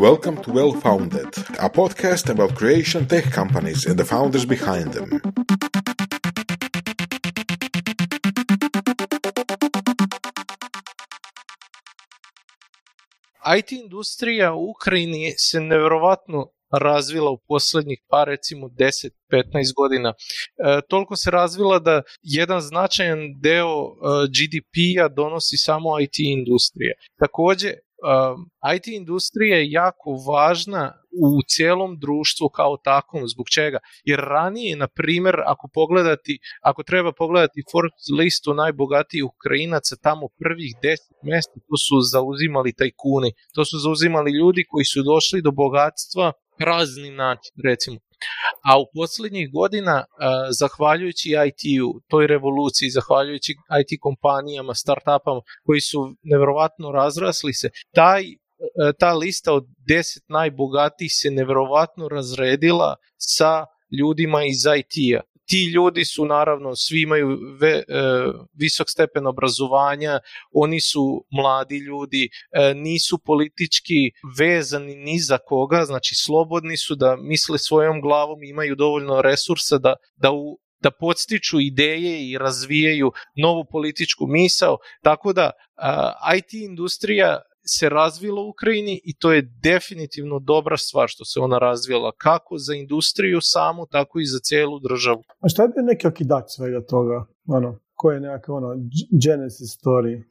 Welcome to Well Founded, a podcast about creation tech companies and the founders behind them. IT industrija u Ukrajini se nevjerovatno razvila u posljednjih pa recimo 10-15 godina. E, toliko se razvila da jedan značajan deo e, GDP-a donosi samo IT industrija. Također, IT industrija je jako važna u cijelom društvu kao takvom. Zbog čega? Jer ranije, na primjer, ako pogledati, ako treba pogledati Forbes listu najbogatijih Ukrajinaca, tamo prvih deset mjesta to su zauzimali tajkuni. To su zauzimali ljudi koji su došli do bogatstva razni način, recimo. A u posljednjih godina, zahvaljujući IT-u, toj revoluciji, zahvaljujući IT kompanijama, startupama koji su nevjerovatno razrasli se, taj ta lista od deset najbogatijih se nevjerovatno razredila sa ljudima iz IT-a ti ljudi su naravno, svi imaju ve, e, visok stepen obrazovanja, oni su mladi ljudi, e, nisu politički vezani ni za koga, znači slobodni su da misle svojom glavom, imaju dovoljno resursa da, da u, da podstiču ideje i razvijaju novu političku misao, tako da IT industrija se razvila u Ukrajini i to je definitivno dobra stvar što se ona razvila kako za industriju samu, tako i za cijelu državu. A šta je bio neki okidač svega toga? Ono, koje je nekakva ono, genesis story?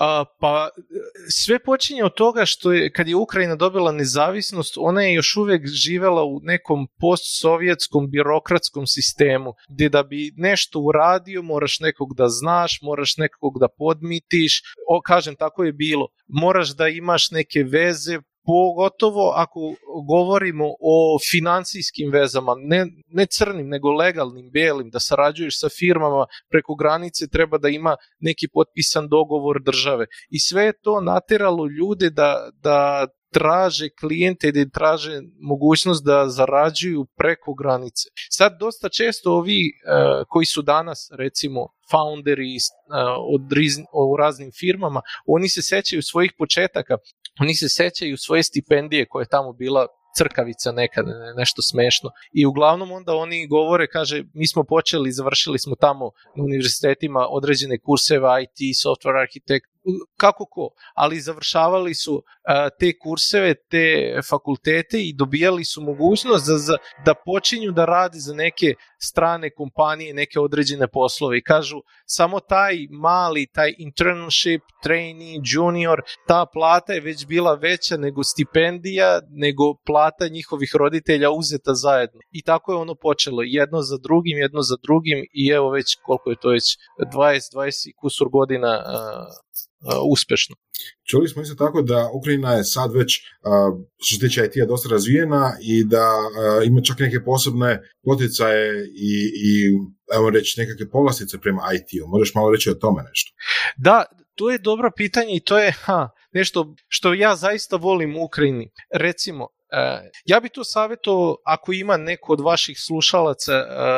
A, pa sve počinje od toga što je, kad je Ukrajina dobila nezavisnost, ona je još uvijek živela u nekom postsovjetskom birokratskom sistemu, gdje da bi nešto uradio, moraš nekog da znaš, moraš nekog da podmitiš, o, kažem, tako je bilo. Moraš da imaš neke veze, pogotovo ako govorimo o financijskim vezama, ne, ne crnim, nego legalnim, belim, da sarađuješ sa firmama preko granice, treba da ima neki potpisan dogovor države. I sve je to nateralo ljude da, da traže klijente i traže mogućnost da zarađuju preko granice. Sad dosta često ovi uh, koji su danas recimo founderi uh, od riz, u raznim firmama, oni se sećaju svojih početaka, oni se sećaju svoje stipendije koja je tamo bila crkavica nekad, nešto smešno. I uglavnom onda oni govore, kaže, mi smo počeli, završili smo tamo na univerzitetima određene kurseve IT, software architect, kako ko, ali završavali su te kurseve, te fakultete i dobijali su mogućnost da, da počinju da radi za neke strane kompanije, neke određene poslove i kažu samo taj mali, taj internship, trainee, junior, ta plata je već bila veća nego stipendija, nego plata njihovih roditelja uzeta zajedno. I tako je ono počelo, jedno za drugim, jedno za drugim i evo već koliko je to već 20, 20 kusur godina uspešno. Čuli smo isto tako da Ukrajina je sad već, što se tiče IT-a, dosta razvijena i da ima čak neke posebne poticaje i, i evo reći nekakve povlastice prema IT-u. Možeš malo reći o tome nešto? Da, to je dobro pitanje i to je ha, nešto što ja zaista volim u Ukrajini. Recimo, ja bi to savjetovao ako ima neko od vaših slušalaca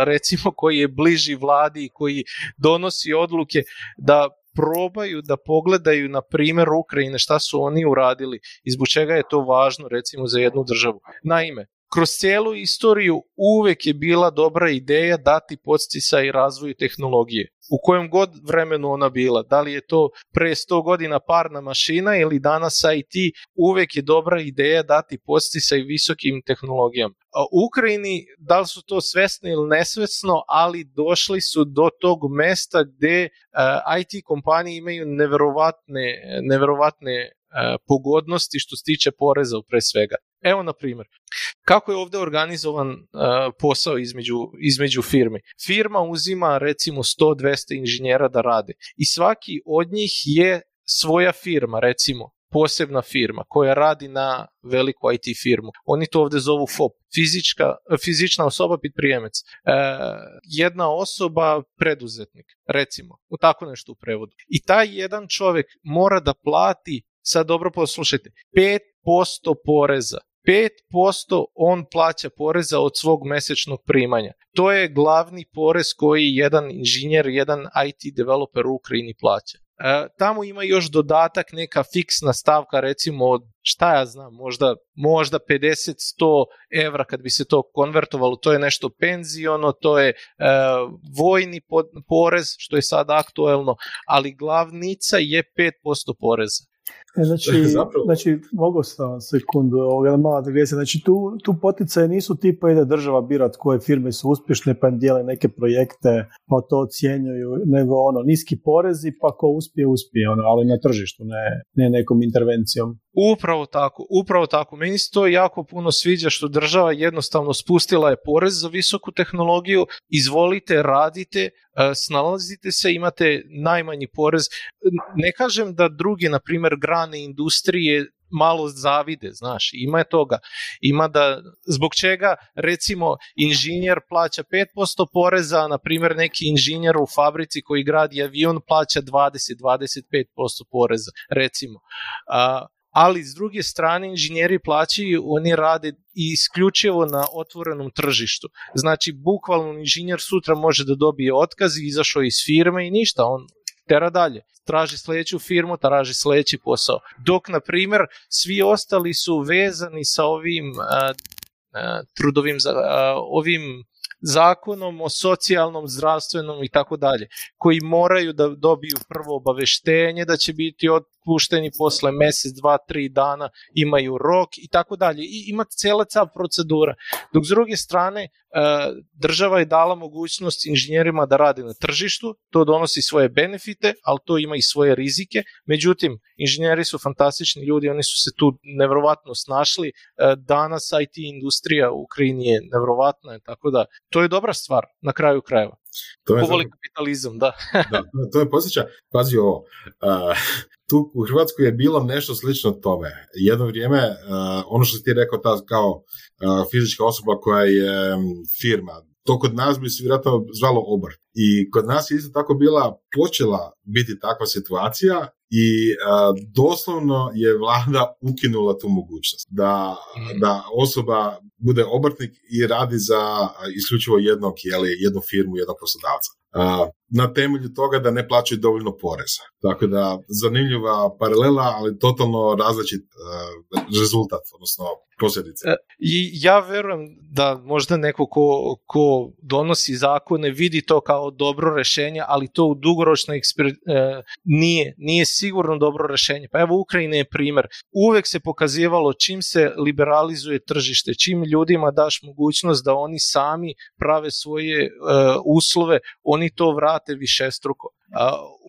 recimo koji je bliži vladi i koji donosi odluke da probaju da pogledaju na primjer Ukrajine šta su oni uradili i zbog čega je to važno recimo za jednu državu. Naime, kroz cijelu istoriju uvek je bila dobra ideja dati i razvoju tehnologije. U kojem god vremenu ona bila, da li je to pre 100 godina parna mašina ili danas IT, uvek je dobra ideja dati i visokim tehnologijama. U Ukrajini, da li su to svesno ili nesvesno, ali došli su do tog mesta gde IT kompanije imaju neverovatne, neverovatne pogodnosti što se tiče poreza pre svega. Evo na primjer, kako je ovdje organizovan uh, posao između, između firmi? Firma uzima recimo 100-200 inženjera da rade i svaki od njih je svoja firma, recimo posebna firma koja radi na veliku IT firmu. Oni to ovdje zovu FOP, fizička, fizična osoba pit prijemec. E, jedna osoba preduzetnik, recimo, u tako nešto u prevodu. I taj jedan čovjek mora da plati, sad dobro poslušajte, 5% poreza 5% on plaća poreza od svog mesečnog primanja. To je glavni porez koji jedan inženjer, jedan IT developer u Ukrajini plaća. E, tamo ima još dodatak, neka fiksna stavka, recimo od šta ja znam, možda, možda 50-100 evra kad bi se to konvertovalo, to je nešto penziono, to je e, vojni porez, što je sad aktuelno, ali glavnica je 5% poreza. E, znači, Zapravo... znači, mogu sam sekundu, ovoga, mala digresija, znači tu, tu poticaje nisu tipa ide država birat koje firme su uspješne pa im dijele neke projekte pa to ocjenjuju, nego ono, niski porezi pa ko uspije, uspije, ono, ali na tržištu, ne, ne nekom intervencijom. Upravo tako, upravo tako. Meni se to jako puno sviđa što država jednostavno spustila je porez za visoku tehnologiju, izvolite, radite, e, snalazite se, imate najmanji porez. Ne kažem da drugi, na primjer, grane industrije malo zavide, znaš, ima je toga. Ima da, zbog čega recimo inženjer plaća 5% poreza, na primjer neki inženjer u fabrici koji gradi avion plaća 20-25% poreza, recimo. A, ali s druge strane inženjeri plaćaju, oni rade isključivo na otvorenom tržištu. Znači, bukvalno inženjer sutra može da dobije otkaz izašao iz firme i ništa, on tera dalje. Traži sledeću firmu, traži sledeći posao. Dok, na primjer, svi ostali su vezani sa ovim a, a, trudovim, a, ovim zakonom o socijalnom, zdravstvenom i tako dalje, koji moraju da dobiju prvo obaveštenje da će biti otpušteni posle mesec, dva, tri dana, imaju rok i tako dalje. I ima cela ta procedura. Dok s druge strane, e, država je dala mogućnost inženjerima da rade na tržištu, to donosi svoje benefite, ali to ima i svoje rizike. Međutim, inženjeri su fantastični ljudi, oni su se tu nevrovatno snašli. E, danas IT industrija u Ukrajini je nevrovatna, tako da to je dobra stvar na kraju krajeva. To je voli kapitalizam, da. da, to je posjeća, pazi ovo, uh, tu u Hrvatskoj je bilo nešto slično tome. Jedno vrijeme, uh, ono što si ti rekao, ta kao uh, fizička osoba koja je um, firma, to kod nas bi se vjerojatno zvalo obrt. I kod nas je isto tako bila počela biti takva situacija i uh, doslovno je vlada ukinula tu mogućnost da, mm. da osoba bude obrtnik i radi za isključivo jednog, jeli, jednu firmu, jednog poslodavca na temelju toga da ne plaćaju dovoljno poreza. Tako da zanimljiva paralela, ali totalno različit rezultat, odnosno posljedice. E, ja verujem da možda neko ko, ko donosi zakone vidi to kao dobro rešenje, ali to u dugoročnoj eksper... E, nije, nije sigurno dobro rešenje. Pa evo Ukrajina je primer. Uvek se pokazivalo čim se liberalizuje tržište, čim ljudima daš mogućnost da oni sami prave svoje uh, uslove, oni to vrate više struko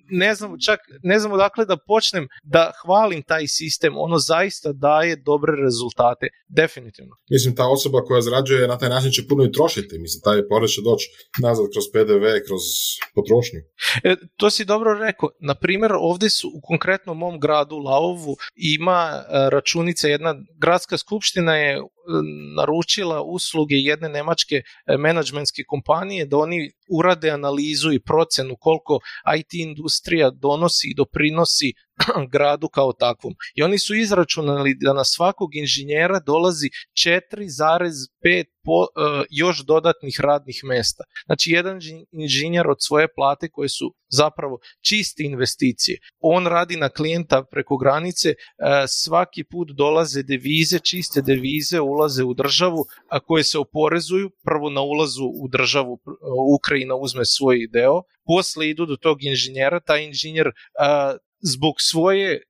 ne znam, čak ne znam odakle da počnem da hvalim taj sistem, ono zaista daje dobre rezultate, definitivno. Mislim, ta osoba koja zarađuje na taj način će puno i trošiti, mislim, taj porez će doći nazad kroz PDV, kroz potrošnju. E, to si dobro rekao, na primjer, ovde su u konkretno mom gradu Lavovu ima e, računica, jedna gradska skupština je naručila usluge jedne nemačke e, menadžmentske kompanije da oni urade analizu i procenu koliko IT industrija donosi i doprinosi gradu kao takvom. I oni su izračunali da na svakog inženjera dolazi 4,5 po, uh, još dodatnih radnih mesta. Znači, jedan inženjer od svoje plate koje su zapravo čiste investicije. On radi na klijenta preko granice, uh, svaki put dolaze devize, čiste devize ulaze u državu, a koje se oporezuju, prvo na ulazu u državu uh, Ukrajina uzme svoj deo, posle idu do tog inženjera, taj inženjer zbog svoje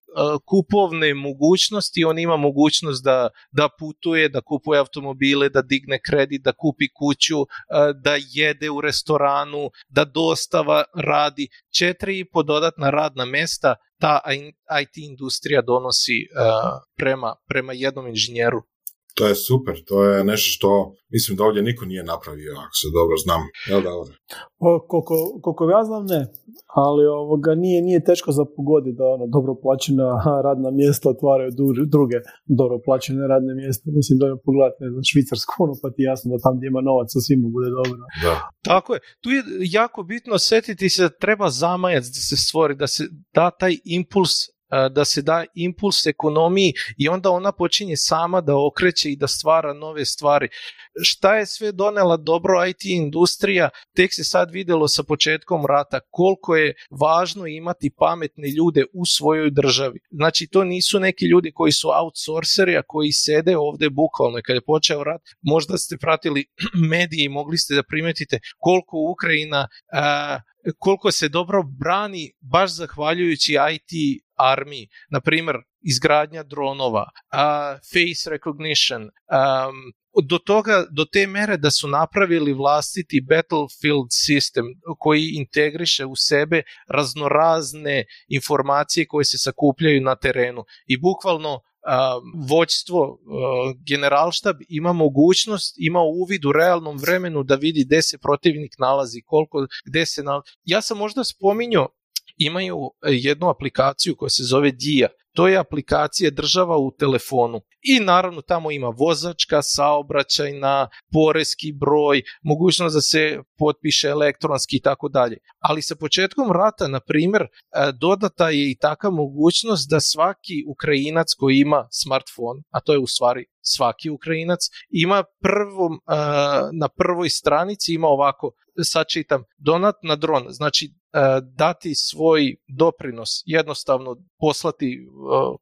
kupovne mogućnosti, on ima mogućnost da, da putuje, da kupuje automobile, da digne kredit, da kupi kuću, da jede u restoranu, da dostava radi. Četiri i po dodatna radna mesta ta IT industrija donosi prema, prema jednom inženjeru to je super, to je nešto što mislim da ovdje niko nije napravio, ako se dobro znam. Jel da ovdje? koliko, koliko ja znam ne, ali ovoga nije, nije teško za pogoditi da ono, dobro plaćena radna mjesta otvaraju druge dobro plaćene radne mjesta. Mislim da je pogledati ne znam, švicarsku ono, pa ti jasno da tam gdje ima novaca svima bude dobro. Da. Tako je. Tu je jako bitno setiti se da treba zamajac da se stvori, da se da taj impuls da se da impuls ekonomiji i onda ona počinje sama da okreće i da stvara nove stvari. Šta je sve donela dobro IT industrija, tek se sad videlo sa početkom rata koliko je važno imati pametne ljude u svojoj državi. Znači to nisu neki ljudi koji su outsourceri, a koji sede ovde bukvalno. Kada je počeo rat, možda ste pratili medije i mogli ste da primetite koliko Ukrajina koliko se dobro brani baš zahvaljujući IT armiji. Na primjer, izgradnja dronova, uh, face recognition, um, do toga, do te mere da su napravili vlastiti battlefield sistem koji integriše u sebe raznorazne informacije koje se sakupljaju na terenu i bukvalno vođstvo, generalštab ima mogućnost, ima uvid u realnom vremenu da vidi gde se protivnik nalazi, koliko, gde se nalazi. Ja sam možda spominjao imaju jednu aplikaciju koja se zove DIA. To je aplikacija država u telefonu. I naravno tamo ima vozačka, saobraćajna, poreski broj, mogućnost da se potpiše elektronski i tako dalje. Ali sa početkom rata, na primjer, e, dodata je i taka mogućnost da svaki Ukrajinac koji ima smartfon, a to je u stvari svaki Ukrajinac, ima prvom, e, na prvoj stranici ima ovako, sad čitam, donat na dron, znači dati svoj doprinos, jednostavno poslati,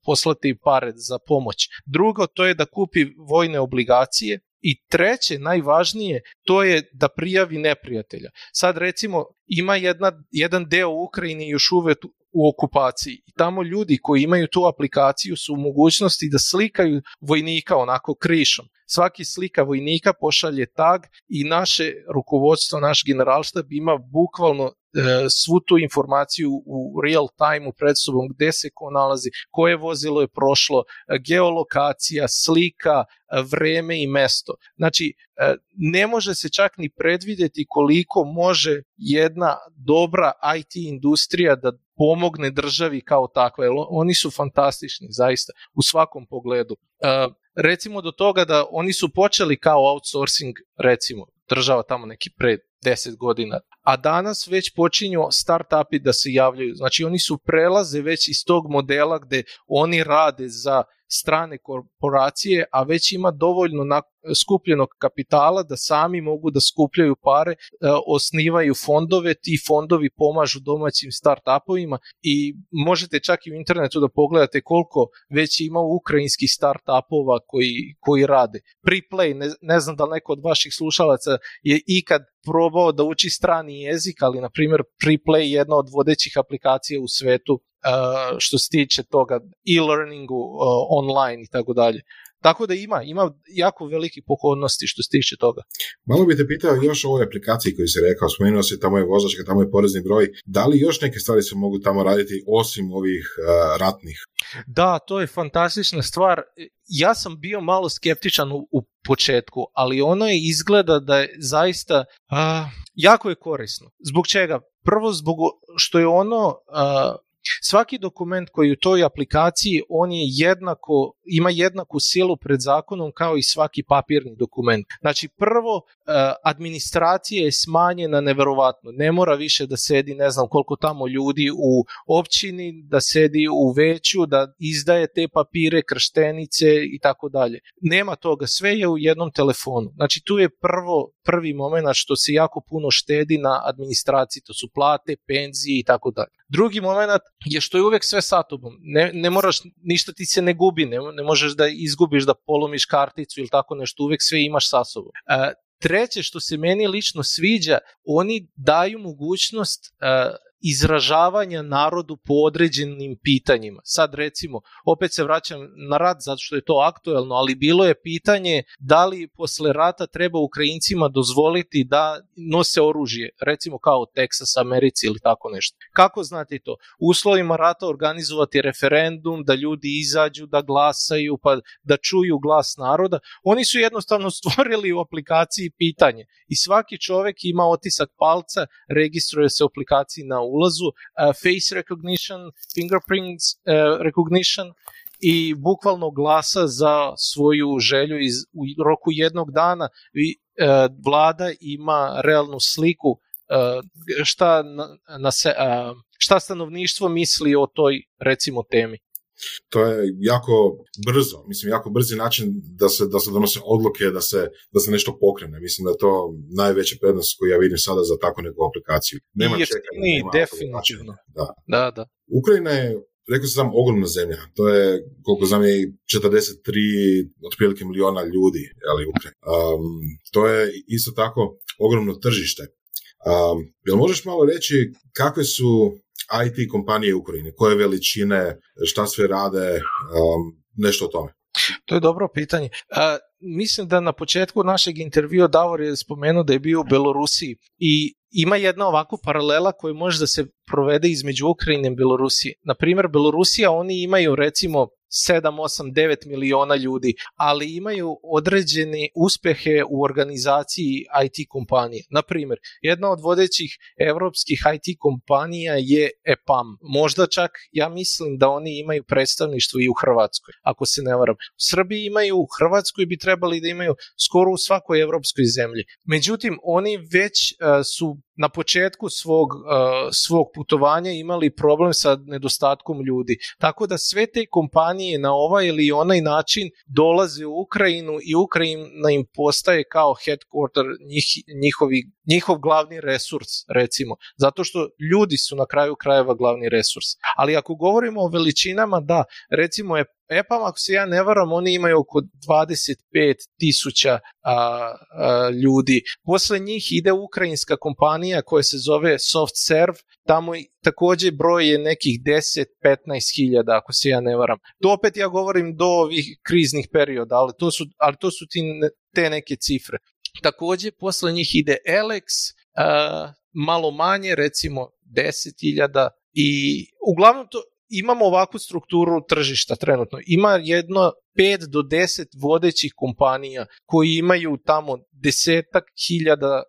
poslati pare za pomoć. Drugo, to je da kupi vojne obligacije, I treće, najvažnije, to je da prijavi neprijatelja. Sad recimo ima jedna, jedan deo Ukrajine još uvek u okupaciji i tamo ljudi koji imaju tu aplikaciju su u mogućnosti da slikaju vojnika onako krišom. Svaki slika vojnika pošalje tag i naše rukovodstvo, naš generalštab ima bukvalno svu tu informaciju u real time u pred sobom gde se ko nalazi, koje vozilo je prošlo, e, geolokacija, slika, e, vreme i mesto. Znači, ne može se čak ni predvideti koliko može jedna dobra IT industrija da pomogne državi kao takva. Oni su fantastični, zaista, u svakom pogledu. Recimo do toga da oni su počeli kao outsourcing, recimo, država tamo neki pre 10 godina a danas već počinju startupi da se javljaju. Znači oni su prelaze već iz tog modela gde oni rade za strane korporacije, a već ima dovoljno na, skupljenog kapitala da sami mogu da skupljaju pare, e, osnivaju fondove, ti fondovi pomažu domaćim startupovima i možete čak i u internetu da pogledate koliko već ima ukrajinskih startupova koji, koji rade. Preplay, ne, ne znam da neko od vaših slušalaca je ikad probao da uči strani jezik, ali na primjer Preplay je jedna od vodećih aplikacija u svetu uh, što se tiče toga e-learningu uh, online i tako dalje. Tako da ima, ima jako veliki pohodnosti što se tiče toga. Malo bi te pitao još o ovoj aplikaciji koju si rekao, spomenuo se tamo je vozačka, tamo je porezni broj, da li još neke stvari se mogu tamo raditi osim ovih uh, ratnih? Da, to je fantastična stvar. Ja sam bio malo skeptičan u, u početku, ali ono je izgleda da je zaista uh, jako je korisno. Zbog čega? Prvo zbog što je ono uh, Svaki dokument koji u toj aplikaciji on je jednako, ima jednaku silu pred zakonom kao i svaki papirni dokument. Znači prvo e, administracija je smanjena neverovatno. Ne mora više da sedi ne znam koliko tamo ljudi u općini, da sedi u veću, da izdaje te papire, krštenice i tako dalje. Nema toga, sve je u jednom telefonu. Znači tu je prvo prvi moment što se jako puno štedi na administraciji, to su plate, penzije i tako dalje. Drugi moment je što je uvek sve sa tobom. Ne, ne moraš, ništa ti se ne gubi, ne, ne možeš da izgubiš, da polomiš karticu ili tako nešto, uvek sve imaš sa sobom. E, treće što se meni lično sviđa, oni daju mogućnost e, izražavanja narodu po određenim pitanjima. Sad recimo, opet se vraćam na rat zato što je to aktuelno, ali bilo je pitanje da li posle rata treba Ukrajincima dozvoliti da nose oružje, recimo kao Teksas, Americi ili tako nešto. Kako znate to? U uslovima rata organizovati referendum, da ljudi izađu, da glasaju, pa da čuju glas naroda. Oni su jednostavno stvorili u aplikaciji pitanje i svaki čovek ima otisak palca, registruje se u aplikaciji na ulazu, uh, face recognition, fingerprints uh, recognition i bukvalno glasa za svoju želju iz, u roku jednog dana. I uh, vlada ima realnu sliku šta, na, na se, šta stanovništvo misli o toj, recimo, temi to je jako brzo, mislim, jako brzi način da se, da se donose odluke, da se, da se nešto pokrene. Mislim da je to najveća prednost koju ja vidim sada za takvu neku aplikaciju. Nema čekanja. Definitivno. Da. da, da. Ukrajina je rekao sam ogromna zemlja. To je, koliko znam, je 43 otprilike miliona ljudi, ali. Um, to je isto tako ogromno tržište. Um, jel možeš malo reći kakve su IT kompanije u Ukrajini, koje veličine, šta sve rade, um, nešto o tome. To je dobro pitanje. mislim da na početku našeg intervjua Davor je spomenuo da je bio u Belorusiji i ima jedna ovakva paralela koja može da se provede između Ukrajine i Belorusije. Na primjer, Belorusija, oni imaju recimo 7, 8, 9 miliona ljudi, ali imaju određene uspehe u organizaciji IT kompanije. Na primjer, jedna od vodećih evropskih IT kompanija je EPAM. Možda čak, ja mislim da oni imaju predstavništvo i u Hrvatskoj, ako se ne varam. U Srbiji imaju, u Hrvatskoj bi trebali da imaju skoro u svakoj evropskoj zemlji. Međutim, oni već uh, su na početku svog, uh, svog putovanja imali problem sa nedostatkom ljudi. Tako da sve te kompanije na ovaj ili onaj način dolaze u Ukrajinu i Ukrajina im postaje kao headquarter njih, njihovi, njihov glavni resurs, recimo. Zato što ljudi su na kraju krajeva glavni resurs. Ali ako govorimo o veličinama, da, recimo je EPAM, ako se ja ne varam, oni imaju oko 25 tisuća ljudi. Posle njih ide ukrajinska kompanija koja se zove SoftServe, tamo takođe broj je nekih 10-15 hiljada, ako se ja ne varam. To opet ja govorim do ovih kriznih perioda, ali to su, ali to su ti, te neke cifre. Takođe, posle njih ide Alex, uh, malo manje, recimo 10.000 i uglavnom to, imamo ovakvu strukturu tržišta trenutno. Ima jedno 5 do 10 vodećih kompanija koji imaju tamo desetak hiljada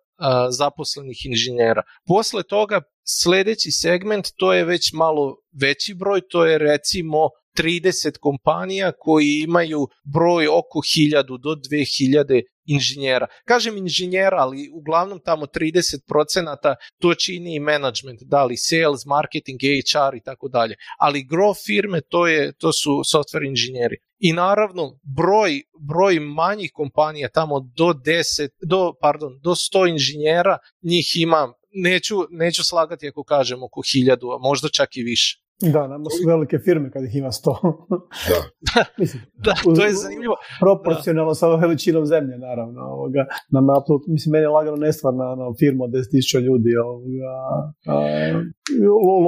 zaposlenih inženjera. Posle toga sledeći segment to je već malo veći broj, to je recimo 30 kompanija koji imaju broj oko 1000 do 2000 inženjera. Kažem inženjera, ali uglavnom tamo 30% to čini i management, da li sales, marketing, HR i tako dalje. Ali gro firme to, je, to su software inženjeri. I naravno broj, broj manjih kompanija tamo do 10, do, pardon, do 100 inženjera, njih ima neću, neću slagati ako kažem oko 1000, a možda čak i više. Da, nama su velike firme kad ih ima sto. da. mislim, da, to je zanimljivo. Proporcionalno da. sa veličinom zemlje, naravno. Ovoga. Nama je apsolutno, mislim, meni je lagano nestvarna ono, firma od 10.000 ljudi. Ovoga, a,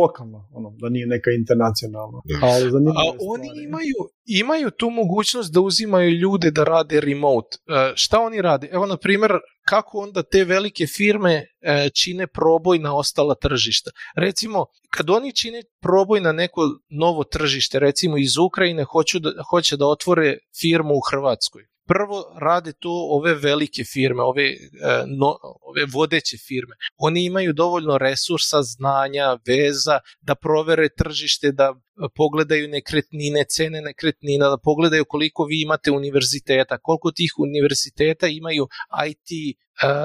lokalno, ono, da nije neka internacionalna. Da. Ali a oni imaju, imaju tu mogućnost da uzimaju ljude da rade remote. Uh, šta oni rade? Evo, na primjer, kako onda te velike firme e, čine proboj na ostala tržišta. Recimo, kad oni čine proboj na neko novo tržište, recimo iz Ukrajine, hoću da, hoće da otvore firmu u Hrvatskoj prvo rade to ove velike firme, ove, e, no, ove vodeće firme. Oni imaju dovoljno resursa, znanja, veza da provere tržište, da pogledaju nekretnine, cene nekretnina, da pogledaju koliko vi imate univerziteta, koliko tih univerziteta imaju IT e,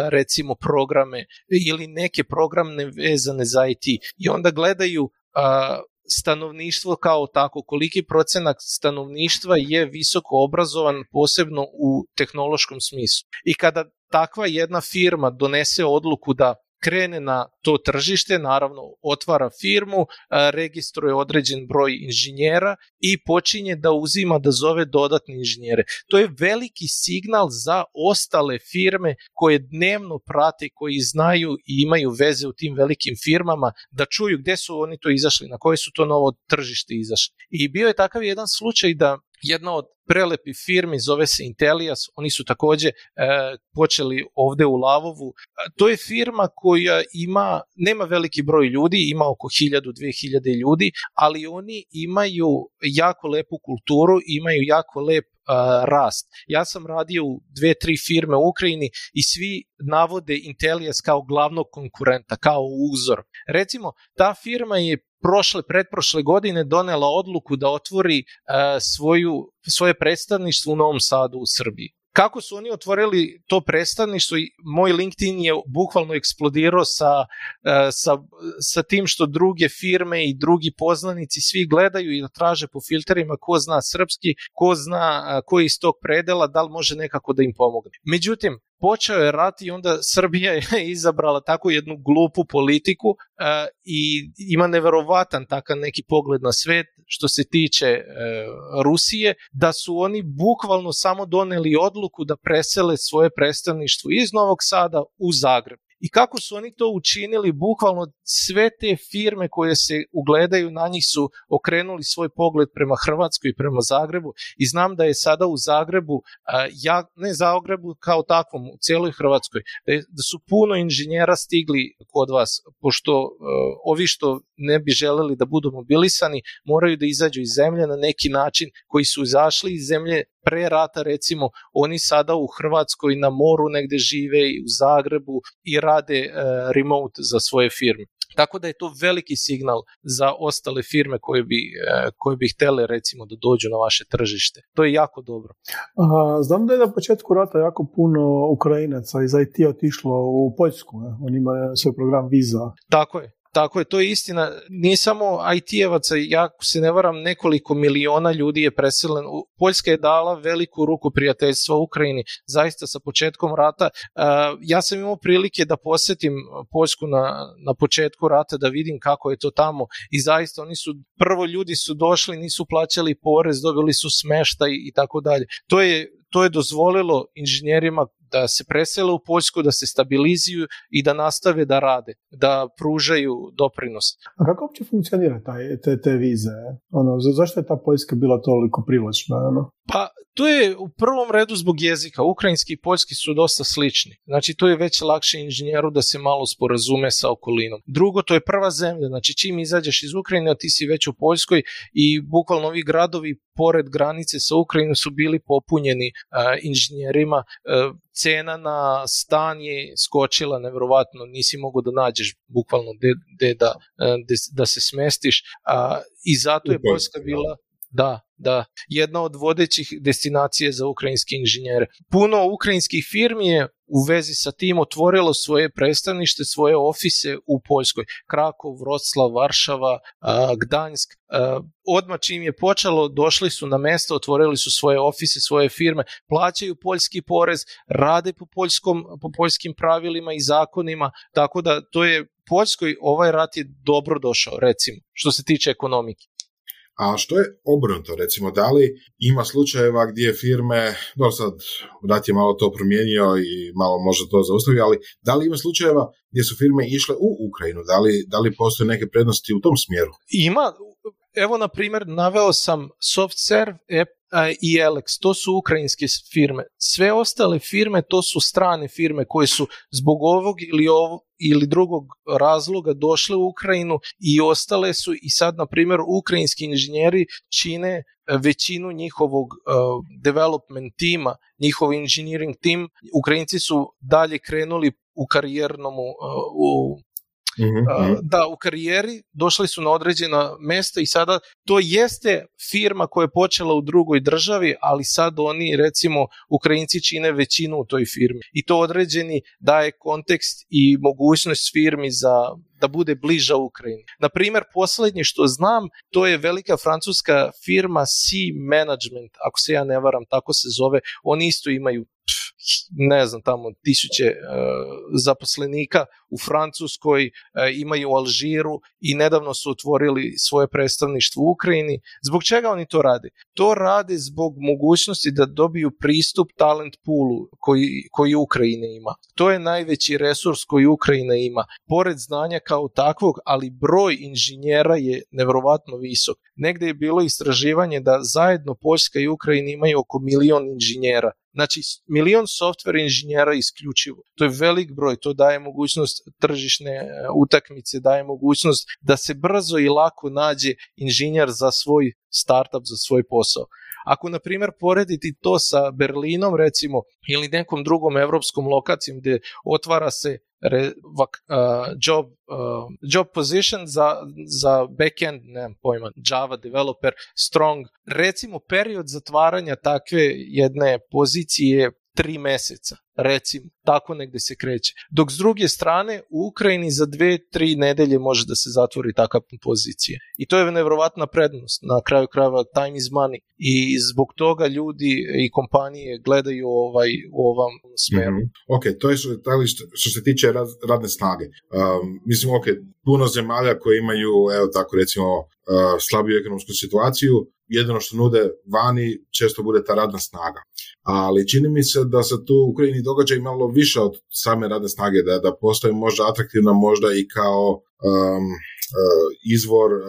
recimo programe ili neke programe vezane za IT i onda gledaju stanovništvo kao tako, koliki procenak stanovništva je visoko obrazovan posebno u tehnološkom smislu. I kada takva jedna firma donese odluku da krene na to tržište, naravno otvara firmu, registruje određen broj inženjera i počinje da uzima da zove dodatne inženjere. To je veliki signal za ostale firme koje dnevno prate, koji znaju i imaju veze u tim velikim firmama, da čuju gde su oni to izašli, na koje su to novo tržište izašli. I bio je takav jedan slučaj da jedna od prelepi firmi zove se Intelias, oni su takođe e, počeli ovde u Lavovu. E, to je firma koja ima, nema veliki broj ljudi, ima oko 1000-2000 ljudi, ali oni imaju jako lepu kulturu, imaju jako lep uh, rast. Ja sam radio u dve, tri firme u Ukrajini i svi navode Intelias kao glavnog konkurenta, kao uzor. Recimo, ta firma je prošle, pretprošle godine donela odluku da otvori uh, svoju, svoje predstavništvo u Novom Sadu u Srbiji. kako su oni otvorili to predstavništvo moj LinkedIn je bukvalno eksplodirao sa, e, sa, sa tim što druge firme i drugi poznanici svi gledaju i traže po filterima ko zna srpski, ko zna ko je iz tog predela, da li može nekako da im pomogne. Međutim, počeo je rat i onda Srbija je izabrala tako jednu glupu politiku uh, i ima neverovatan takav neki pogled na svet što se tiče uh, Rusije, da su oni bukvalno samo doneli odluku da presele svoje predstavništvo iz Novog Sada u Zagreb. I kako su oni to učinili, bukvalno sve te firme koje se ugledaju na njih su okrenuli svoj pogled prema Hrvatskoj i prema Zagrebu. I znam da je sada u Zagrebu, ja, ne Zagrebu kao takvom, u cijeloj Hrvatskoj, da, da su puno inženjera stigli kod vas, pošto uh, ovi što ne bi želeli da budu mobilisani, moraju da izađu iz zemlje na neki način koji su izašli iz zemlje pre rata recimo, oni sada u Hrvatskoj na moru negde žive i u Zagrebu i rade uh, remote za svoje firme. Tako da je to veliki signal za ostale firme koje bi, e, koje bi htele recimo da dođu na vaše tržište. To je jako dobro. A, znam da je na početku rata jako puno Ukrajinaca iz IT otišlo u Poljsku. Ne? On ima svoj program Visa. Tako je. Tako je, to je istina. Nije samo IT-evaca, ja se ne varam, nekoliko miliona ljudi je preselen. Poljska je dala veliku ruku prijateljstva Ukrajini, zaista sa početkom rata. Ja sam imao prilike da posetim Poljsku na, na početku rata, da vidim kako je to tamo i zaista oni su, prvo ljudi su došli, nisu plaćali porez, dobili su smeštaj i tako dalje. To je to je dozvolilo inženjerima da se presele u Poljsku, da se stabilizuju i da nastave da rade, da pružaju doprinos. A kako uopće funkcionira taj, te, te vize? Ono, zašto je ta Poljska bila toliko privlačna? Ono? Pa to je u prvom redu zbog jezika. Ukrajinski i poljski su dosta slični. Znači to je već lakše inženjeru da se malo sporazume sa okolinom. Drugo, to je prva zemlja. Znači čim izađeš iz Ukrajine, ti si već u Poljskoj i bukvalno ovi gradovi pored granice sa Ukrajinom su bili popunjeni uh, inženjerima. Uh, cena na stan je skočila nevrovatno, nisi mogu da nađeš bukvalno gde da, de, da se smestiš uh, i zato je Poljska bila da, da, jedna od vodećih destinacije za ukrajinske inženjere. Puno ukrajinskih firmi je u vezi sa tim otvorilo svoje predstavnište, svoje ofise u Poljskoj. Krakov, Vroclav, Varšava, Gdansk. Odmah čim je počelo, došli su na mesto, otvorili su svoje ofise, svoje firme, plaćaju poljski porez, rade po, poljskom, po poljskim pravilima i zakonima, tako da to je Poljskoj ovaj rat je dobro došao, recimo, što se tiče ekonomike. A što je obrnuto, recimo, da li ima slučajeva gdje firme, do sad rat je malo to promijenio i malo možda to zaustavio, ali da li ima slučajeva gdje su firme išle u Ukrajinu, da li, da li postoje neke prednosti u tom smjeru? Ima, evo na primjer naveo sam SoftServe, i Alex, to su ukrajinske firme. Sve ostale firme to su strane firme koje su zbog ovog ili ovog ili drugog razloga došle u Ukrajinu i ostale su. I sad na primjer ukrajinski inženjeri čine e, većinu njihovog uh, development tima, njihov engineering tim, Ukrajinci su dalje krenuli u karijernom uh, u Mm-hmm. Da, u karijeri došli su na određena mesta i sada to jeste firma koja je počela u drugoj državi, ali sad oni recimo Ukrajinci čine većinu u toj firmi i to određeni daje kontekst i mogućnost firmi za da bude bliža Ukrajini. Na primer, poslednje što znam, to je velika francuska firma C Management, ako se ja ne varam, tako se zove, oni isto imaju ne znam, tamo tisuće uh, zaposlenika u Francuskoj, uh, imaju u Alžiru i nedavno su otvorili svoje predstavništvo u Ukrajini. Zbog čega oni to rade? To rade zbog mogućnosti da dobiju pristup talent poolu koji, koji Ukrajina ima. To je najveći resurs koji Ukrajina ima. Pored znanja kao takvog, ali broj inženjera je nevrovatno visok. Negde je bilo istraživanje da zajedno Poljska i Ukrajina imaju oko milion inženjera. Znači, milion software inženjera isključivo. To je velik broj, to daje mogućnost tržišne e, utakmice, daje mogućnost da se brzo i lako nađe inženjer za svoj startup, za svoj posao. Ako, na primjer, porediti to sa Berlinom, recimo, ili nekom drugom evropskom lokacijom gde otvara se re, vak, uh, job, uh, job position za, za backend, nemam pojma, Java developer, strong. Recimo, period zatvaranja takve jedne pozicije tri mjeseca, recimo, tako negdje se kreće. Dok s druge strane, u Ukrajini za dve, tri nedelje može da se zatvori takva pozicija. I to je nevjerovatna prednost, na kraju krajeva time is money. I zbog toga ljudi i kompanije gledaju ovaj, u ovom smjeru. mm Ok, to je što, što se tiče radne snage. Um, mislim, ok, puno zemalja koje imaju, evo tako recimo, uh, slabiju ekonomsku situaciju, jedino što nude vani često bude ta radna snaga. Ali čini mi se da se tu u Ukrajini događa i malo više od same radne snage, da, da postoji možda atraktivna možda i kao um, uh, izvor uh,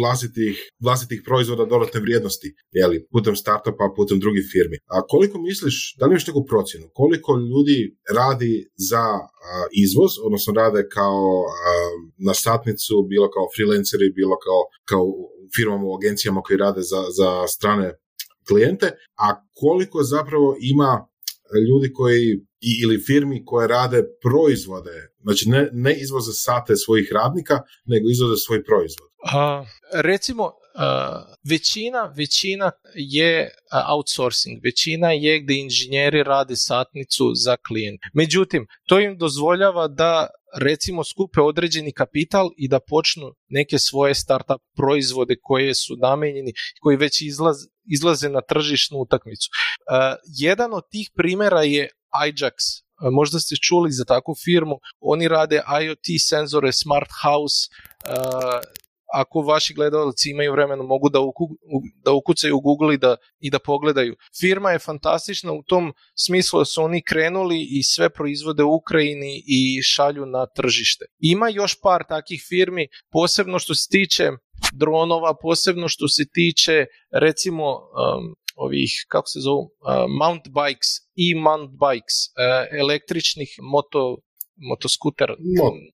vlastitih, vlastitih proizvoda dodatne vrijednosti, jeli, putem startupa, putem drugih firmi. A koliko misliš, da li imaš neku procjenu, koliko ljudi radi za uh, izvoz, odnosno rade kao na satnicu, bilo kao freelanceri, bilo kao, kao firmama u agencijama koji rade za, za strane klijente, a koliko zapravo ima ljudi koji ili firmi koje rade proizvode, znači ne, ne izvoze sate svojih radnika, nego izvoze svoj proizvod. A, recimo, većina, većina je outsourcing, većina je gdje inženjeri rade satnicu za klijent. Međutim, to im dozvoljava da recimo skupe određeni kapital i da počnu neke svoje startup proizvode koje su namenjeni, koji već izlaze na tržišnu utakmicu. jedan od tih primjera je Ajax, možda ste čuli za takvu firmu, oni rade IoT senzore, smart house, ako vaši gledalci imaju vremena mogu da, da ukucaju u Google i da, i da pogledaju. Firma je fantastična u tom smislu da su oni krenuli i sve proizvode u Ukrajini i šalju na tržište. Ima još par takih firmi, posebno što se tiče dronova, posebno što se tiče recimo um, ovih, kako se zovu, uh, mount bikes i mount bikes, uh, električnih moto motoskuter.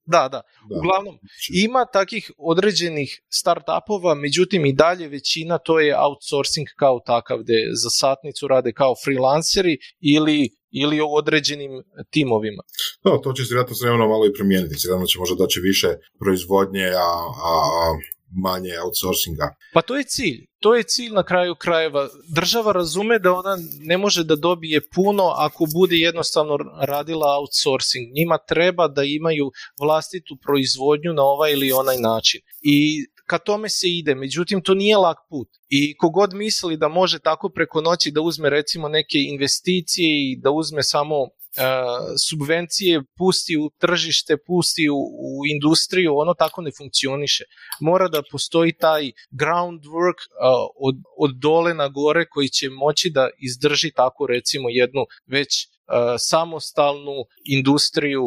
Da, da, Uglavnom, ima takih određenih startupova, međutim i dalje većina to je outsourcing kao takav, gde za satnicu rade kao freelanceri ili ili u određenim timovima. No, to će se vjerojatno s malo i promijeniti. Sigurno će možda doći više proizvodnje, a, a, a manje outsourcinga. Pa to je cilj. To je cilj na kraju krajeva. Država razume da ona ne može da dobije puno ako bude jednostavno radila outsourcing. Njima treba da imaju vlastitu proizvodnju na ovaj ili onaj način. I ka tome se ide, međutim to nije lak put. I kogod misli da može tako preko noći da uzme recimo neke investicije i da uzme samo subvencije pusti u tržište, pusti u, u industriju, ono tako ne funkcioniše. Mora da postoji taj groundwork od, od dole na gore koji će moći da izdrži tako recimo jednu već samostalnu industriju,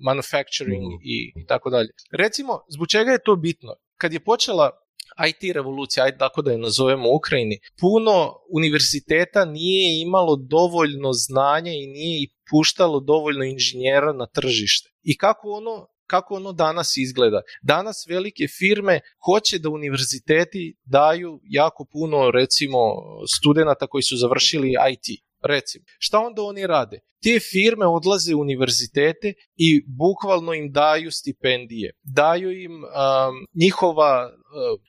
manufacturing i, i tako dalje. Recimo, zbog čega je to bitno? Kad je počela IT revolucija, ajde tako da je nazovemo u Ukrajini, puno univerziteta nije imalo dovoljno znanja i nije puštalo dovoljno inženjera na tržište. I kako ono kako ono danas izgleda. Danas velike firme hoće da univerziteti daju jako puno recimo studenata koji su završili IT. Recimo, šta onda oni rade? Te firme odlaze u univerzitete i bukvalno im daju stipendije. Daju im um, njihova uh,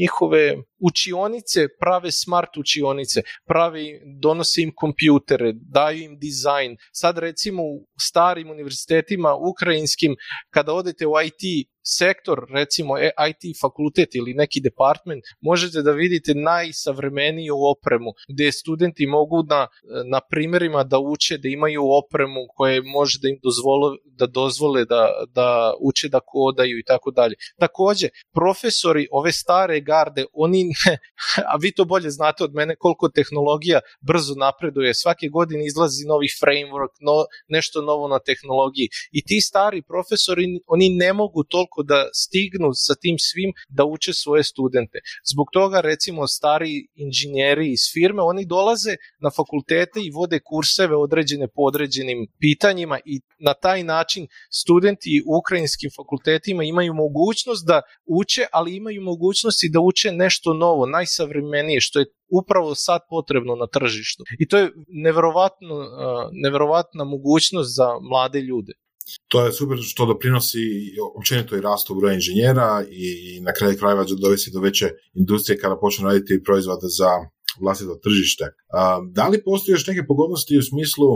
njihove učionice, prave smart učionice, prave, donose im kompjutere, daju im dizajn. Sad recimo u starim univerzitetima ukrajinskim, kada odete u IT sektor, recimo e, IT fakultet ili neki department, možete da vidite najsavremeniju opremu, gdje studenti mogu na, na primjerima da uče, da imaju opremu koje može da im dozvole da, dozvole da, da uče da kodaju i tako dalje. Također, profesori ove stare garde, oni, a vi to bolje znate od mene koliko tehnologija brzo napreduje, svake godine izlazi novi framework, no, nešto novo na tehnologiji i ti stari profesori, oni ne mogu toliko da stignu sa tim svim da uče svoje studente. Zbog toga recimo stari inženjeri iz firme, oni dolaze na fakultete i vode kurseve određene po određenim pitanjima i na taj način studenti u ukrajinskim fakultetima imaju mogućnost da uče, ali imaju mogućnosti da uče nešto novo, najsavremenije, što je upravo sad potrebno na tržištu. I to je neverovatna mogućnost za mlade ljude. To je super što doprinosi općenito i rastu broja inženjera i na kraju krajeva dovesti do veće industrije kada počnu raditi proizvode za vlastito tržište. Da li postoje još neke pogodnosti u smislu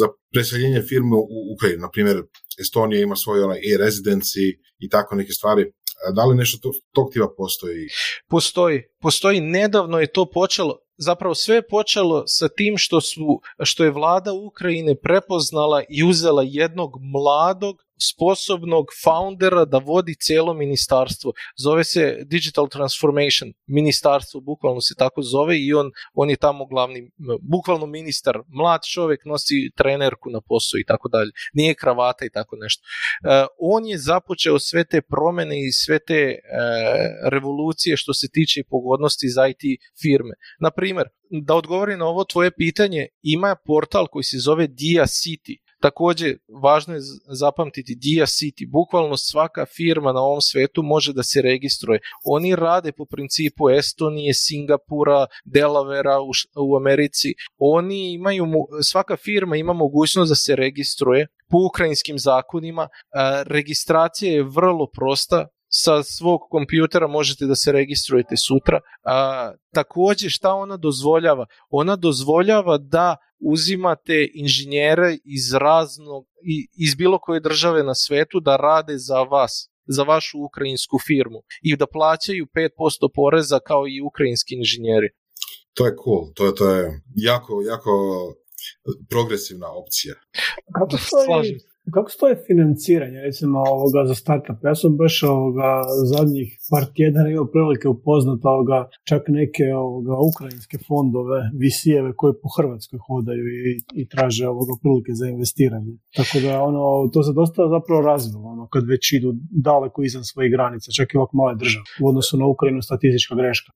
za preseljenje firme u Ukrajinu? Na primjer, Estonija ima svoj onaj e-residency i tako neke stvari. Da li nešto tog tipa postoji? Postoji. Postoji. Nedavno je to počelo zapravo sve je počelo sa tim što, su, što je vlada Ukrajine prepoznala i uzela jednog mladog sposobnog foundera da vodi cijelo ministarstvo. Zove se Digital Transformation ministarstvo, bukvalno se tako zove i on, on je tamo glavni, bukvalno ministar, mlad čovjek nosi trenerku na posao i tako dalje. Nije kravata i tako nešto. Uh, on je započeo sve te promjene i sve te uh, revolucije što se tiče pogodnosti za IT firme. Na primjer, da odgovori na ovo tvoje pitanje, ima portal koji se zove Dia City Također, važno je zapamtiti Dia City, bukvalno svaka firma na ovom svetu može da se registruje. Oni rade po principu Estonije, Singapura, Delavera u, u Americi. Oni imaju, svaka firma ima mogućnost da se registruje po ukrajinskim zakonima. registracija je vrlo prosta, sa svog kompjutera možete da se registrujete sutra. A, također šta ona dozvoljava? Ona dozvoljava da uzimate inženjere iz raznog, iz bilo koje države na svetu da rade za vas za vašu ukrajinsku firmu i da plaćaju 5% poreza kao i ukrajinski inženjeri. To je cool, to je, to je jako, jako progresivna opcija. Kako stoji, kako stoje financiranje recimo ovoga za startup? Ja sam baš ovoga zadnjih par tjedana imao prilike upoznat ovoga čak neke ovoga ukrajinske fondove, visijeve koje po Hrvatskoj hodaju i, i traže ovoga prilike za investiranje. Tako da ono, to se dosta zapravo razvilo ono, kad već idu daleko izvan svojih granica, čak i ovako male države u odnosu na Ukrajinu statistička greška.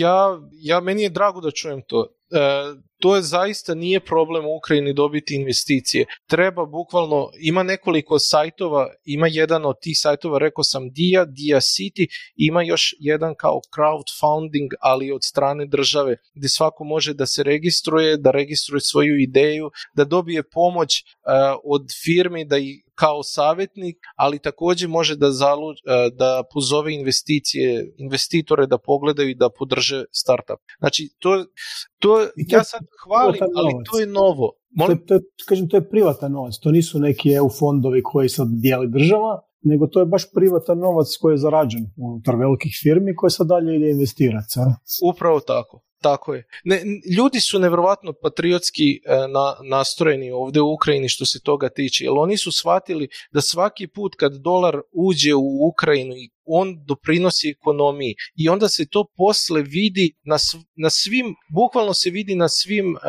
Ja, ja meni je drago da čujem to. E, to je zaista nije problem u Ukrajini dobiti investicije. Treba bukvalno, ima nekoliko sajtova, ima jedan od tih sajtova, rekao sam Dia, Dia City, ima još jedan kao crowdfunding, ali od strane države, gdje svako može da se registruje, da registruje svoju ideju, da dobije pomoć uh, od firmi da ih kao savjetnik, ali također može da, zalu, e, da pozove investicije, investitore da pogledaju i da podrže startup. Znači, to, to ja sad hvalim, ali to je novo. Molim? To, je, kažem, to je privatan novac, to nisu neki EU fondovi koji sad dijeli država, nego to je baš privatan novac koji je zarađen unutar velikih firmi koji sad dalje ide investirati. Upravo tako. Tako je. Ne, ljudi su nevjerojatno patriotski e, na, nastrojeni ovdje u Ukrajini što se toga tiče, jer oni su shvatili da svaki put kad dolar uđe u Ukrajinu i on doprinosi ekonomiji i onda se to posle vidi na, na svim, bukvalno se vidi na svim uh,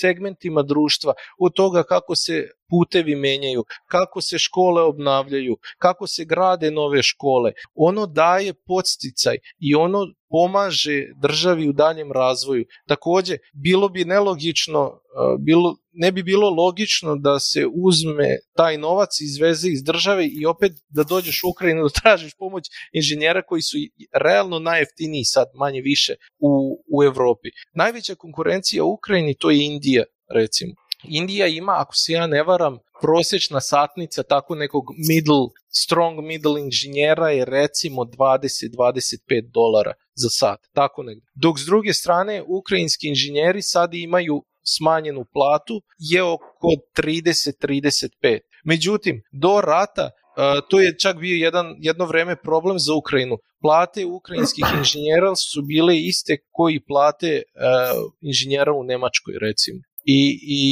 segmentima društva, od toga kako se putevi menjaju, kako se škole obnavljaju, kako se grade nove škole. Ono daje podsticaj i ono pomaže državi u daljem razvoju. Također, bilo bi nelogično, bilo, ne bi bilo logično da se uzme taj novac, izveze iz države i opet da dođeš u Ukrajinu da tražiš pomoć inženjera koji su realno najjeftiniji sad, manje više, u, u Europi. Najveća konkurencija u Ukrajini to je Indija, recimo. Indija ima, ako se ja ne varam, prosječna satnica tako nekog middle, strong middle inženjera je recimo 20-25 dolara za sat, tako negdje. Dok s druge strane, ukrajinski inženjeri sad imaju smanjenu platu je oko 30-35. Međutim, do rata Uh, to je čak bio jedan, jedno vreme problem za Ukrajinu. Plate ukrajinskih inženjera su bile iste koji plate uh, inženjera u Nemačkoj, recimo i, i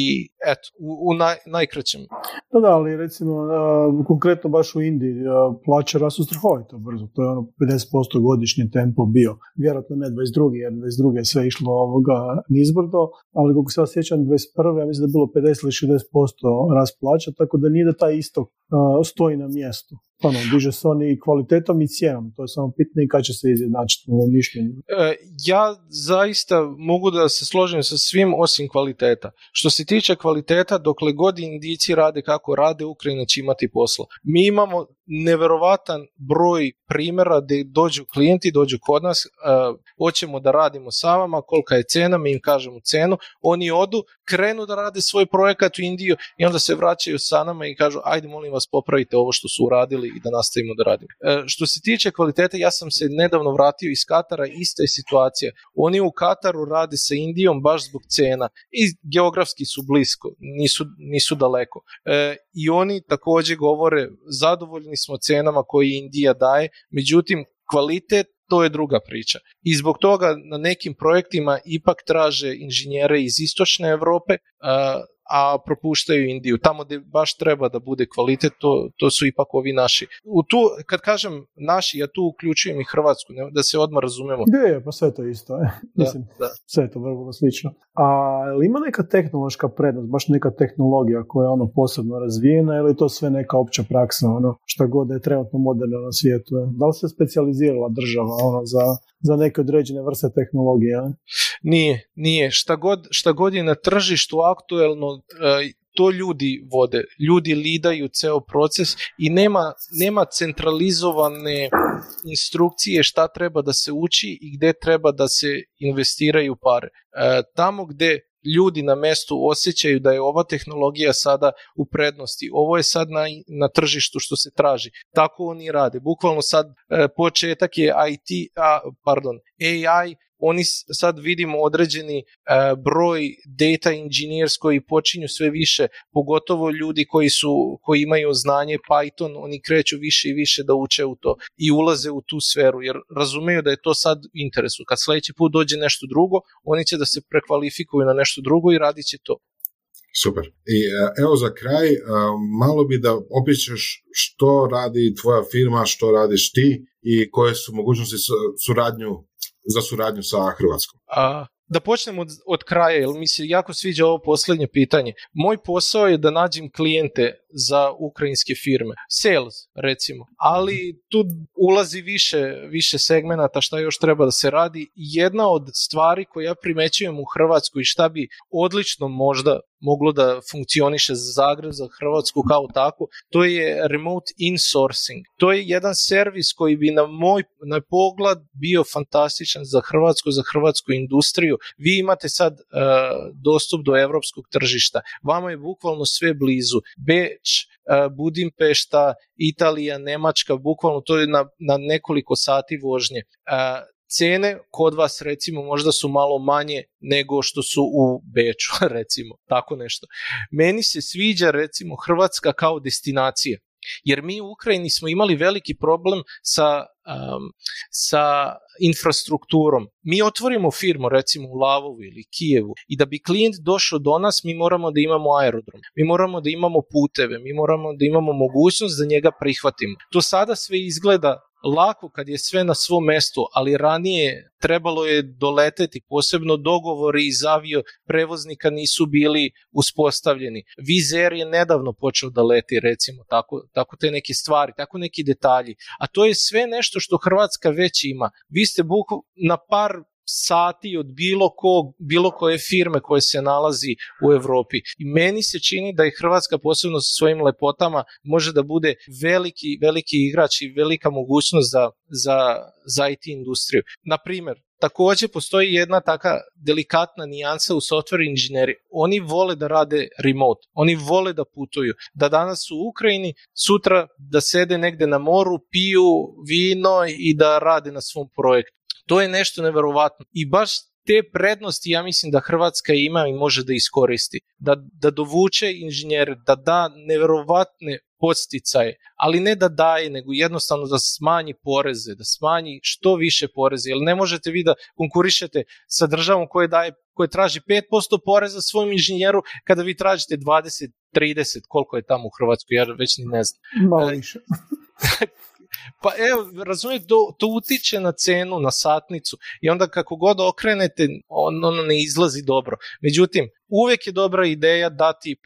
eto, u, u naj, najkraćem. Da, da, ali recimo konkretno baš u Indiji plaće rastu strahovito brzo, to je ono 50% godišnji tempo bio, vjerojatno ne 22. jer 22. je sve išlo ovoga nizbrdo, ali kako se ja sjećam 21. ja mislim da je bilo 50 ili 60% rast plaća, tako da nije da taj istok stoji na mjestu ono, diže se oni kvalitetom i cijenom. To je samo pitanje kad će se izjednačiti u mišljenju. E, ja zaista mogu da se složim sa svim osim kvaliteta. Što se tiče kvaliteta, dokle god indici rade kako rade, Ukrajina će imati posla. Mi imamo neverovatan broj primjera gdje dođu klijenti, dođu kod nas, uh, hoćemo da radimo sa vama, kolika je cena, mi im kažemo cenu, oni odu, krenu da rade svoj projekat u Indiju i onda se vraćaju sa nama i kažu ajde molim vas popravite ovo što su uradili i da nastavimo da radimo. Uh, što se tiče kvalitete, ja sam se nedavno vratio iz Katara, ista je situacija. Oni u Kataru rade sa Indijom baš zbog cena i geografski su blisko, nisu, nisu daleko. Uh, I oni također govore zadovoljni smo cenama koje Indija daje, međutim kvalitet to je druga priča. I zbog toga na nekim projektima ipak traže inženjere iz istočne Europe, a propuštaju Indiju. Tamo gdje baš treba da bude kvalitet, to, to su ipak ovi naši. U tu, kad kažem naši, ja tu uključujem i Hrvatsku, ne, da se odmah razumemo. Je, pa sve to isto. Je. Mislim, da, sve je to vrlo slično. A li ima neka tehnološka prednost, baš neka tehnologija koja je ono posebno razvijena ili je to sve neka opća praksa, ono, šta god je trenutno moderno na svijetu? Da li se specijalizirala država ono, za, za neke određene vrste tehnologije? Nije, nije. Šta god, šta god je na tržištu aktuelno, e, to ljudi vode. Ljudi lidaju ceo proces i nema, nema centralizovane instrukcije šta treba da se uči i gde treba da se investiraju pare. E, tamo gde ljudi na mestu osjećaju da je ova tehnologija sada u prednosti. Ovo je sad na, na tržištu što se traži. Tako oni rade. Bukvalno sad e, početak je IT, a, pardon, AI oni sad vidimo određeni e, broj data engineers koji počinju sve više, pogotovo ljudi koji su koji imaju znanje Python, oni kreću više i više da uče u to i ulaze u tu sferu jer razumeju da je to sad interesu. Kad sledeći put dođe nešto drugo, oni će da se prekvalifikuju na nešto drugo i radit će to. Super. I e, evo za kraj, e, malo bi da opišeš što radi tvoja firma, što radiš ti i koje su mogućnosti suradnju za suradnju sa Hrvatskom? A, da počnemo od, od kraja, jer mi se jako sviđa ovo posljednje pitanje. Moj posao je da nađem klijente za ukrajinske firme. Sales, recimo. Ali tu ulazi više, više segmenata šta još treba da se radi. Jedna od stvari koje ja primećujem u Hrvatskoj i šta bi odlično možda moglo da funkcioniše za Zagreb, za Hrvatsku kao tako, to je remote insourcing. To je jedan servis koji bi na moj na pogled bio fantastičan za Hrvatsku, za hrvatsku industriju. Vi imate sad uh, dostup do evropskog tržišta. Vama je bukvalno sve blizu. Beč, uh, Budimpešta, Italija, Nemačka, bukvalno to je na, na nekoliko sati vožnje. Uh, cene kod vas recimo možda su malo manje nego što su u Beču recimo, tako nešto. Meni se sviđa recimo Hrvatska kao destinacija. Jer mi u Ukrajini smo imali veliki problem sa, um, sa infrastrukturom. Mi otvorimo firmu recimo u Lavovu ili Kijevu i da bi klijent došao do nas mi moramo da imamo aerodrom, mi moramo da imamo puteve, mi moramo da imamo mogućnost da njega prihvatimo. To sada sve izgleda lako kad je sve na svom mestu, ali ranije trebalo je doleteti, posebno dogovori iz avio prevoznika nisu bili uspostavljeni. Vizer je nedavno počeo da leti, recimo, tako, tako te neke stvari, tako neki detalji. A to je sve nešto što Hrvatska već ima. Vi ste buk na par sati od bilo, kog, bilo koje firme koje se nalazi u Evropi. I meni se čini da je Hrvatska posebno sa svojim lepotama može da bude veliki, veliki igrač i velika mogućnost za, za, za IT industriju. Na primjer, takođe postoji jedna taka delikatna nijansa u software inženjeri. Oni vole da rade remote, oni vole da putuju, da danas u Ukrajini, sutra da sede negde na moru, piju vino i da rade na svom projektu. To je nešto neverovatno. I baš te prednosti ja mislim da Hrvatska ima i može da iskoristi. Da, da dovuče inženjere, da da neverovatne podsticaje, ali ne da daje, nego jednostavno da smanji poreze, da smanji što više poreze, jer ne možete vi da konkurišete sa državom koja daje koje traži 5% poreza svom inženjeru kada vi tražite 20, 30, koliko je tamo u Hrvatskoj, ja već ni ne znam. Malo više. Pa evo, razumijete, to, to utiče na cenu, na satnicu i onda kako god okrenete, ono ne izlazi dobro. Međutim, uvijek je dobra ideja dati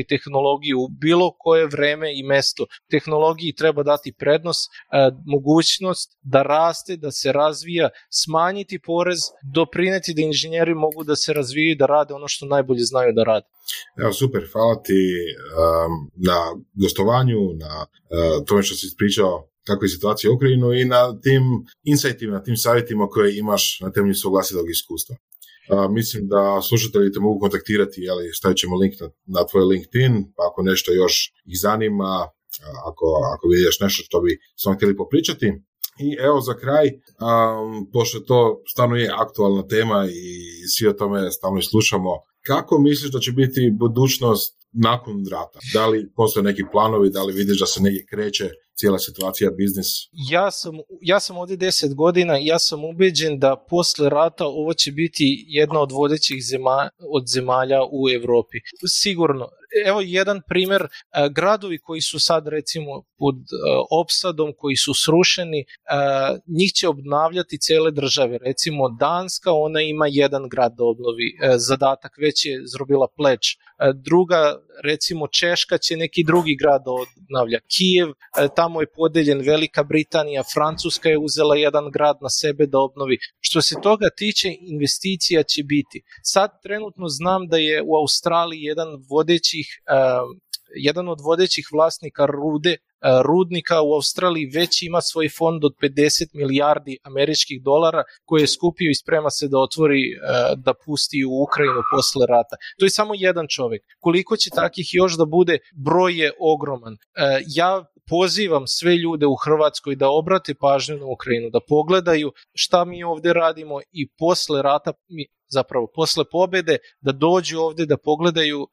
i tehnologiju u bilo koje vreme i mesto. Tehnologiji treba dati prednost, e, mogućnost da raste, da se razvija, smanjiti porez, doprineti da inženjeri mogu da se razvijaju da rade ono što najbolje znaju da rade. Evo, super, hvala ti um, na gostovanju, na uh, tome što si ispričao kako je situacija u Ukrajinu i na tim insightima, na tim savjetima koje imaš na temelju svog vlastitog iskustva. Uh, mislim da slušatelji te mogu kontaktirati, ali stavit ćemo link na, na tvoj LinkedIn, pa ako nešto još ih zanima, ako, ako vidiš nešto što bi samo htjeli popričati. I evo za kraj, um, pošto to stvarno je aktualna tema i svi o tome stalno slušamo, kako misliš da će biti budućnost nakon rata? Da li postoje neki planovi, da li vidiš da se negdje kreće cijela situacija, biznis? Ja sam, ja sam ovdje deset godina i ja sam ubeđen da posle rata ovo će biti jedna od vodećih zemalja, od zemalja u Europi. Sigurno, evo jedan primjer, e, gradovi koji su sad recimo pod e, opsadom, koji su srušeni, e, njih će obnavljati cijele države. Recimo Danska, ona ima jedan grad da obnovi zadatak, već je zrobila pleč. Druga, recimo Češka će neki drugi grad obnavlja. Kijev, tamo je podeljen Velika Britanija, Francuska je uzela jedan grad na sebe da obnovi. Što se toga tiče, investicija će biti. Sad trenutno znam da je u Australiji jedan vodeći jedan od vodećih vlasnika rude rudnika u Australiji već ima svoj fond od 50 milijardi američkih dolara koje je skupio i sprema se da otvori, da pusti u Ukrajinu posle rata. To je samo jedan čovjek. Koliko će takih još da bude, broj je ogroman. Ja pozivam sve ljude u Hrvatskoj da obrate pažnju na Ukrajinu, da pogledaju šta mi ovdje radimo i posle rata mi zapravo posle pobede da dođu ovdje da pogledaju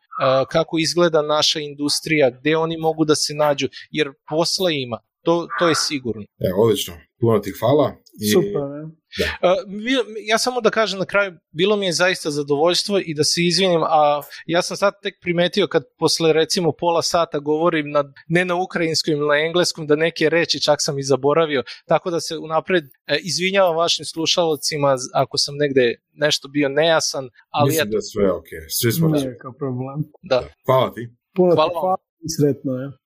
kako izgleda naša industrija, gdje oni mogu da se nađu, jer posla ima, to, to je sigurno. E, odlično, puno ti hvala. I... Super, ja samo da kažem na kraju, bilo mi je zaista zadovoljstvo i da se izvinim, a ja sam sad tek primetio kad posle recimo pola sata govorim na, ne na ukrajinskom ili na engleskom, da neke reči čak sam i zaboravio, tako da se unapred e, izvinjavam vašim slušalcima ako sam negde nešto bio nejasan, ali... Mislim da sve ok, svi smo problem. Da. Hvala ti. Puno hvala, hvala i sretno, je.